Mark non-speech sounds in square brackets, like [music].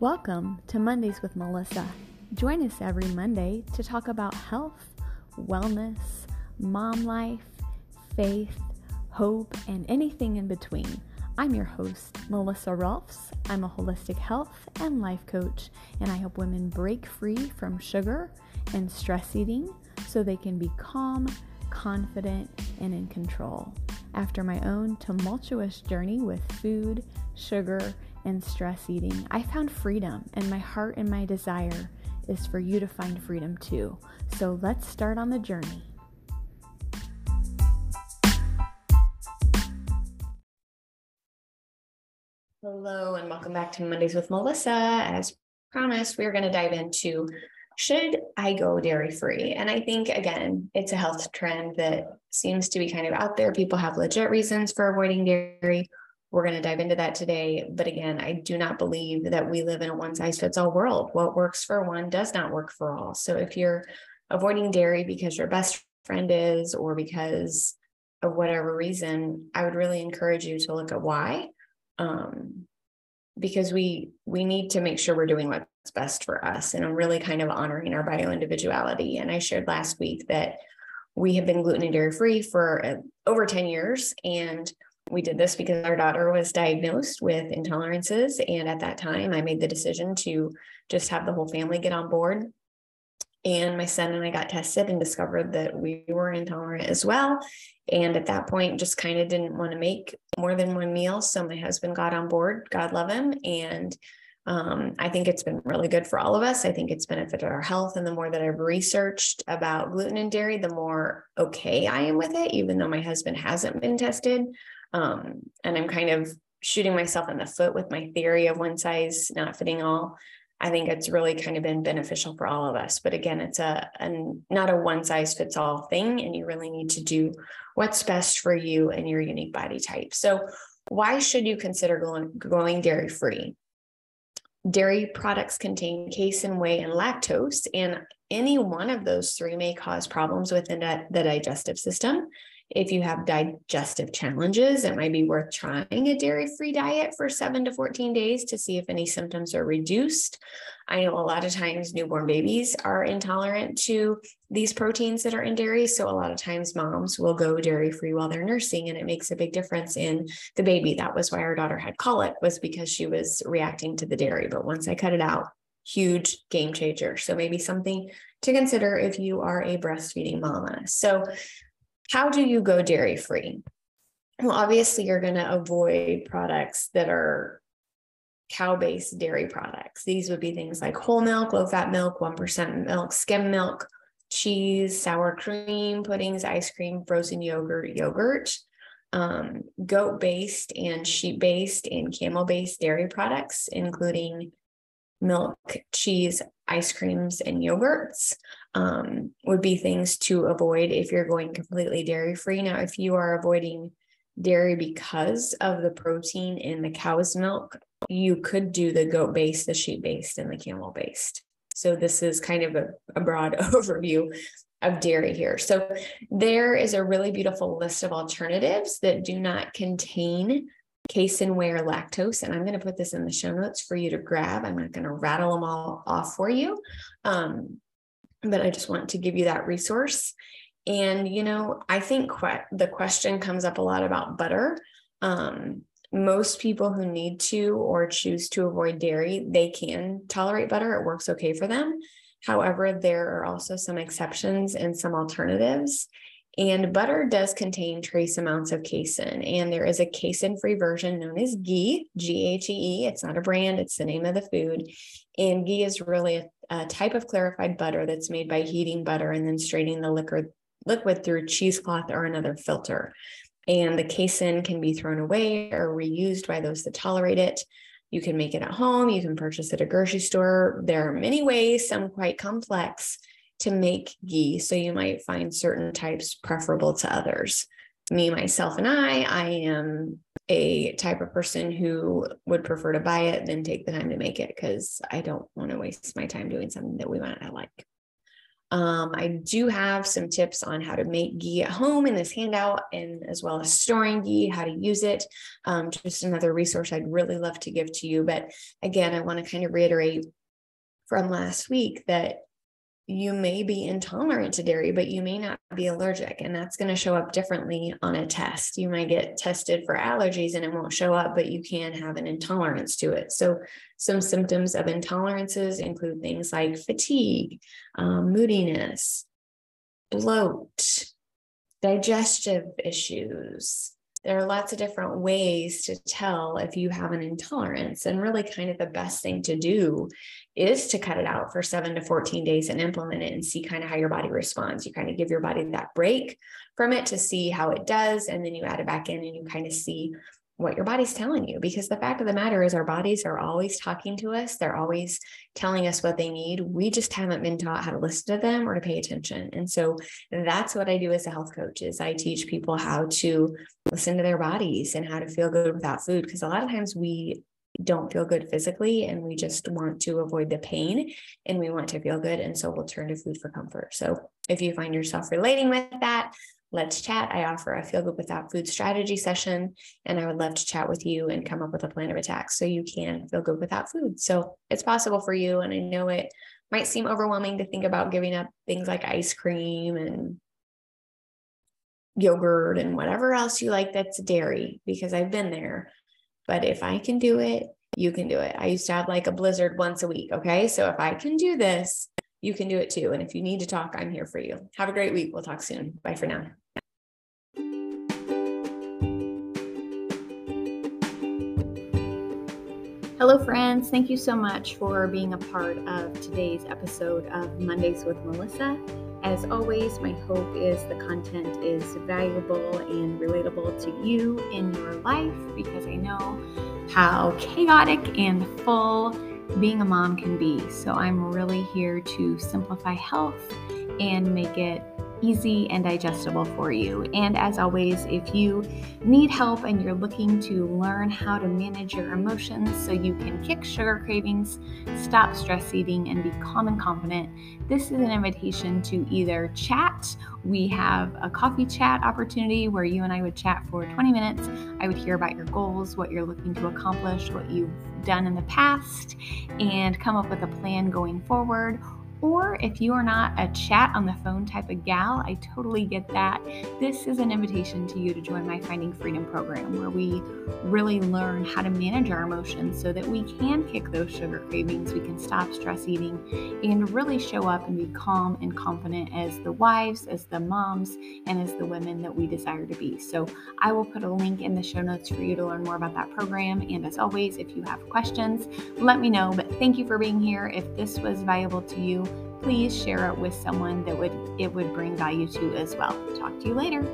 Welcome to Mondays with Melissa. Join us every Monday to talk about health, wellness, mom life, faith, hope, and anything in between. I'm your host, Melissa Rolfs. I'm a holistic health and life coach, and I help women break free from sugar and stress eating so they can be calm, confident, and in control. After my own tumultuous journey with food, sugar, and stress eating, I found freedom, and my heart and my desire is for you to find freedom too. So let's start on the journey. Hello, and welcome back to Mondays with Melissa. As promised, we're going to dive into should I go dairy free? And I think, again, it's a health trend that seems to be kind of out there. People have legit reasons for avoiding dairy. We're going to dive into that today. But again, I do not believe that we live in a one size fits all world. What works for one does not work for all. So if you're avoiding dairy because your best friend is, or because of whatever reason, I would really encourage you to look at why. Um, because we we need to make sure we're doing what's best for us and I'm really kind of honoring our bio individuality and i shared last week that we have been gluten and dairy free for uh, over 10 years and we did this because our daughter was diagnosed with intolerances and at that time i made the decision to just have the whole family get on board and my son and I got tested and discovered that we were intolerant as well. And at that point, just kind of didn't want to make more than one meal. So my husband got on board, God love him. And um, I think it's been really good for all of us. I think it's benefited our health. And the more that I've researched about gluten and dairy, the more okay I am with it, even though my husband hasn't been tested. Um, and I'm kind of shooting myself in the foot with my theory of one size not fitting all. I think it's really kind of been beneficial for all of us. But again, it's a, not a one size fits all thing, and you really need to do what's best for you and your unique body type. So, why should you consider going, going dairy free? Dairy products contain casein, whey, and lactose, and any one of those three may cause problems within the digestive system. If you have digestive challenges, it might be worth trying a dairy free diet for seven to 14 days to see if any symptoms are reduced. I know a lot of times newborn babies are intolerant to these proteins that are in dairy. So a lot of times moms will go dairy free while they're nursing, and it makes a big difference in the baby. That was why our daughter had colic, was because she was reacting to the dairy. But once I cut it out, huge game changer. So maybe something to consider if you are a breastfeeding mama. So how do you go dairy free? Well, obviously, you're going to avoid products that are cow based dairy products. These would be things like whole milk, low fat milk, 1% milk, skim milk, cheese, sour cream, puddings, ice cream, frozen yogurt, yogurt, um, goat based and sheep based and camel based dairy products, including milk, cheese, ice creams, and yogurts um, would be things to avoid if you're going completely dairy free. Now, if you are avoiding dairy because of the protein in the cow's milk, you could do the goat based, the sheep based, and the camel based. So, this is kind of a, a broad [laughs] overview of dairy here. So, there is a really beautiful list of alternatives that do not contain casein, or lactose. And I'm going to put this in the show notes for you to grab. I'm not going to rattle them all off for you. Um, but I just want to give you that resource. And, you know, I think que- the question comes up a lot about butter. Um, most people who need to or choose to avoid dairy, they can tolerate butter. It works okay for them. However, there are also some exceptions and some alternatives. And butter does contain trace amounts of casein, and there is a casein free version known as ghee, G H E E. It's not a brand, it's the name of the food. And ghee is really a, a type of clarified butter that's made by heating butter and then straining the liquid, liquid through cheesecloth or another filter. And the casein can be thrown away or reused by those that tolerate it. You can make it at home, you can purchase it at a grocery store. There are many ways, some quite complex to make ghee. So you might find certain types preferable to others. Me, myself, and I, I am a type of person who would prefer to buy it than take the time to make it because I don't want to waste my time doing something that we might not like. Um, I do have some tips on how to make ghee at home in this handout, and as well as storing ghee, how to use it. Um, just another resource I'd really love to give to you. But again, I want to kind of reiterate from last week that you may be intolerant to dairy, but you may not be allergic. And that's going to show up differently on a test. You might get tested for allergies and it won't show up, but you can have an intolerance to it. So, some symptoms of intolerances include things like fatigue, um, moodiness, bloat, digestive issues, there are lots of different ways to tell if you have an intolerance. And really, kind of the best thing to do is to cut it out for seven to 14 days and implement it and see kind of how your body responds. You kind of give your body that break from it to see how it does. And then you add it back in and you kind of see what your body's telling you because the fact of the matter is our bodies are always talking to us. They're always telling us what they need. We just haven't been taught how to listen to them or to pay attention. And so that's what i do as a health coach is i teach people how to listen to their bodies and how to feel good without food because a lot of times we don't feel good physically and we just want to avoid the pain and we want to feel good. And so we'll turn to food for comfort. So if you find yourself relating with that Let's chat. I offer a feel good without food strategy session, and I would love to chat with you and come up with a plan of attack so you can feel good without food. So it's possible for you. And I know it might seem overwhelming to think about giving up things like ice cream and yogurt and whatever else you like that's dairy, because I've been there. But if I can do it, you can do it. I used to have like a blizzard once a week. Okay. So if I can do this, you can do it too. And if you need to talk, I'm here for you. Have a great week. We'll talk soon. Bye for now. Hello, friends. Thank you so much for being a part of today's episode of Mondays with Melissa. As always, my hope is the content is valuable and relatable to you in your life because I know how chaotic and full being a mom can be. So I'm really here to simplify health and make it easy and digestible for you. And as always, if you need help and you're looking to learn how to manage your emotions so you can kick sugar cravings, stop stress eating, and be calm and confident, this is an invitation to either chat. We have a coffee chat opportunity where you and I would chat for 20 minutes. I would hear about your goals, what you're looking to accomplish, what you've done in the past, and come up with a plan going forward or if you are not a chat on the phone type of gal, I totally get that. This is an invitation to you to join my Finding Freedom program where we really learn how to manage our emotions so that we can kick those sugar cravings, we can stop stress eating, and really show up and be calm and confident as the wives, as the moms, and as the women that we desire to be. So I will put a link in the show notes for you to learn more about that program. And as always, if you have questions, let me know. But thank you for being here. If this was valuable to you, please share it with someone that would it would bring value to as well. Talk to you later.